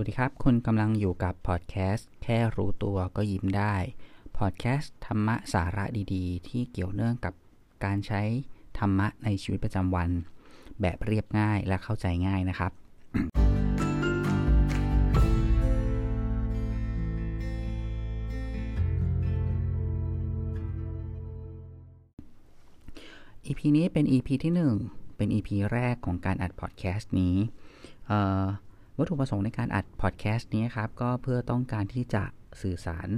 วัสดีครับ คุณกำลังอยู่กับพอดแคสต์แค่รู้ตัวก็ยิ้มได้ พอดแคสต์ธรรมะสาระดีๆ ที่เกี่ยวเนื่องกับการใช้ธรรมะในชีวิตประจำวัน แบบเรียบง่ายและเข้าใจง่ายนะครับ EP นี้เป็น EP ที่ 1 เป็น EP แรกของการอัดพอดแคสต์นี้ เอ่อ วัตถุประสงค์ในการอัดพอดแคสต์นี้ครับ ก็เพื่อต้องการที่จะสื่อสาร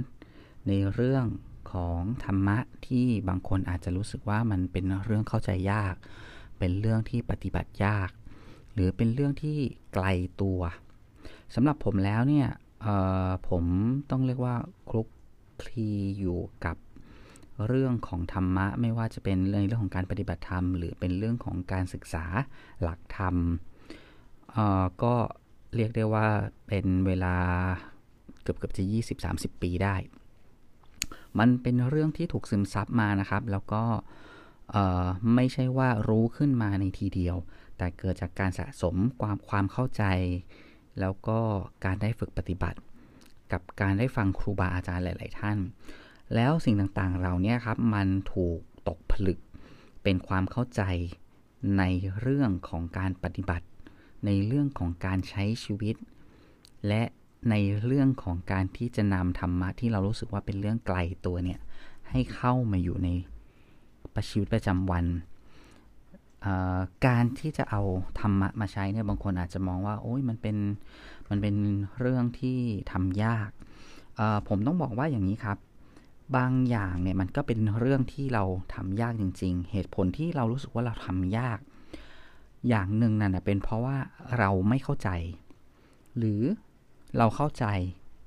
ในเรื่องของธรรมะที่บางคนอาจจะรู้สึกว่ามันเป็นเรื่องเข้าใจยาก เป็นเรื่องที่ปฏิบัติยาก หรือเป็นเรื่องที่ไกลตัวสำหรับผมแล้วเนี่ยผมต้องเรียกว่าคลุกคลีอยู่กับเรื่องของธรรมะไม่ว่าจะเป็นเรื่องของการปฏิบัติธรรม หรือเป็นเรื่องของการศึกษาหลักธรรมก็ เรียกได้ว่าเป็นเวลาเกือบเกือบจะ 20-30 ปีได้ มันเป็นเรื่องที่ถูกซึมซับมานะครับ แล้วก็ไม่ใช่ว่ารู้ขึ้นมาในทีเดียว แต่เกิดจากการสะสมความความเข้าใจ แล้วก็การได้ฝึกปฏิบัติ กับการได้ฟังครูบาอาจารย์หลาย ๆ ท่าน แล้วสิ่งต่างๆเราเนี่ยครับ มันถูกตกผลึกเป็นความเข้าใจในเรื่องของการปฏิบัติ ในเรื่องของการใช้ชีวิต และในเรื่องของการที่จะนำธรรมะที่เรารู้สึกว่าเป็นเรื่องไกลตัวเนี่ยให้เข้ามาอยู่ในประชีวิตประจำวัน การที่จะเอาธรรมะมาใช้เนี่ยบางคนอาจจะมองว่าโอ้ยมันเป็นมันเป็นเรื่องที่ทำยาก ผมต้องบอกว่าอย่างนี้ครับบางอย่างเนี่ยมันก็เป็นเรื่องที่เราทำยากจริง ๆ เหตุผลที่เรารู้สึกว่าเราทำยาก อย่างหนึ่งนั่นเป็นเพราะว่าเราไม่เข้าใจ หรือเราเข้าใจ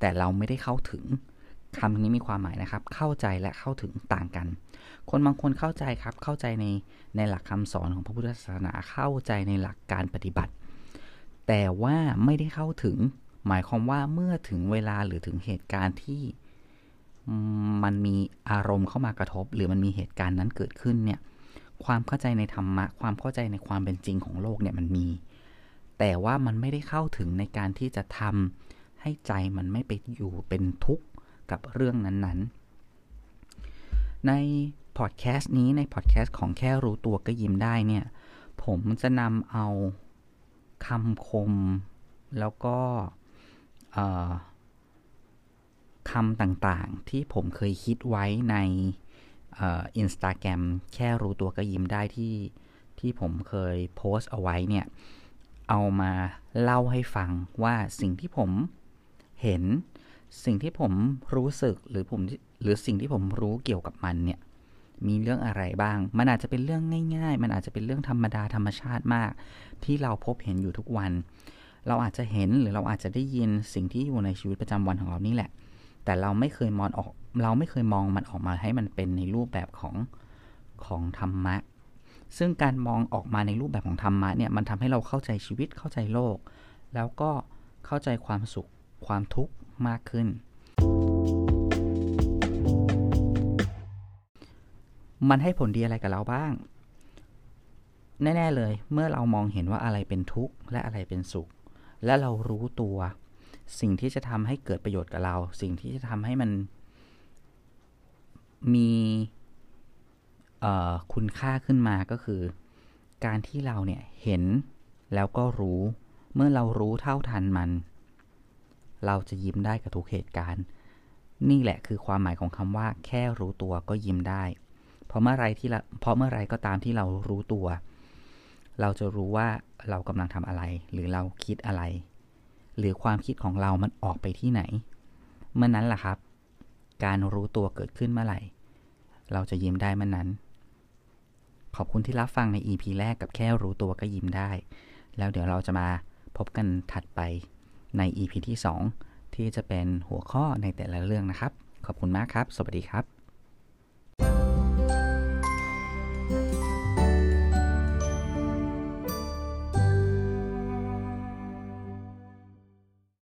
แต่เราไม่ได้เข้าถึงคำนี้มีความหมายนะครับ เข้าใจและเข้าถึงต่างกัน คนบางคนเข้าใจครับ เข้าใจในในหลักคำสอนของพระพุทธศาสนา เข้าใจในหลักการปฏิบัติ แต่ว่าไม่ได้เข้าถึง หมายความว่าเมื่อถึงเวลาหรือถึงเหตุการณ์ที่มันมีอารมณ์เข้ามากระทบ หรือมันมีเหตุการณ์นั้นเกิดขึ้นเนี่ย ความเข้าใจในธรรมะ ความเข้าใจในความเป็นจริงของโลกเนี่ยมันมี แต่ว่ามันไม่ได้เข้าถึงในการที่จะทำให้ใจมันไม่ไปอยู่เป็นทุกข์กับเรื่องนั้นๆ ในพอดแคสต์นี้ในพอดแคสต์ของแค่รู้ตัวก็ยิ้มได้เนี่ย ผมจะนำเอาคำคมแล้วก็คำต่างๆที่ผมเคยคิดไว้ใน อินสตาแกรมแค่รู้ตัวก็ยิ้มได้ที่ที่ผมเคยโพสต์เอาไว้เนี่ย เอามาเล่าให้ฟังว่าสิ่งที่ผมเห็น สิ่งที่ผมรู้สึกหรือผมหรือสิ่งที่ผมรู้เกี่ยวกับมันเนี่ยมีเรื่องอะไรบ้าง มันอาจจะเป็นเรื่องง่าย ๆ มันอาจจะเป็นเรื่องธรรมดาธรรมชาติมาก ที่เราพบเห็นอยู่ทุกวัน เราอาจจะเห็นหรือเราอาจจะได้ยินสิ่งที่อยู่ในชีวิตประจำวันของเรานี่แหละ แต่เราไม่เคยมองออก เราไม่เคยมองมันออกมาให้มันเป็นในรูปแบบของของธรรมะ ซึ่งการมองออกมาในรูปแบบของธรรมะเนี่ยมันทำให้เราเข้าใจชีวิตเข้าใจโลก แล้วก็เข้าใจความสุขความทุกข์มากขึ้น มันให้ผลดีอะไรกับเราบ้าง แน่ ๆ เลย เมื่อเรามองเห็นว่าอะไรเป็นทุกข์และอะไรเป็นสุข และเรารู้ตัว สิ่งที่จะทำให้เกิดประโยชน์กับเรา สิ่งที่จะทำให้มันมีคุณค่าขึ้นมาก็คือ การที่เราเนี่ยเห็นแล้วก็รู้เมื่อเรารู้เท่าทันมัน เราจะยิ้มได้กับทุกเหตุการณ์ นี่แหละคือความหมายของคำว่า แค่รู้ตัวก็ยิ้มได้ เพราะเมื่อไรที่เพราะเมื่อไรก็ตามที่เรารู้ตัว เราจะรู้ว่าเรากำลังทำอะไร หรือเราคิดอะไร หรือความคิดของเรามันออกไปที่ไหน เมื่อนนั้นแหละครับ การรู้ตัวเกิดขึ้นเมื่อไหร่ เราจะยิ้มได้เมื่อนนั้น ขอบคุณที่รับฟังใน EP แรกกับแค่รู้ตัวก็ยิ้มได้ แล้วเดี๋ยวเราจะมาพบกันถัดไปใน EP ที่ 2 ที่จะเป็นหัวข้อในแต่ละเรื่องนะครับ ขอบคุณมากครับ สวัสดีครับ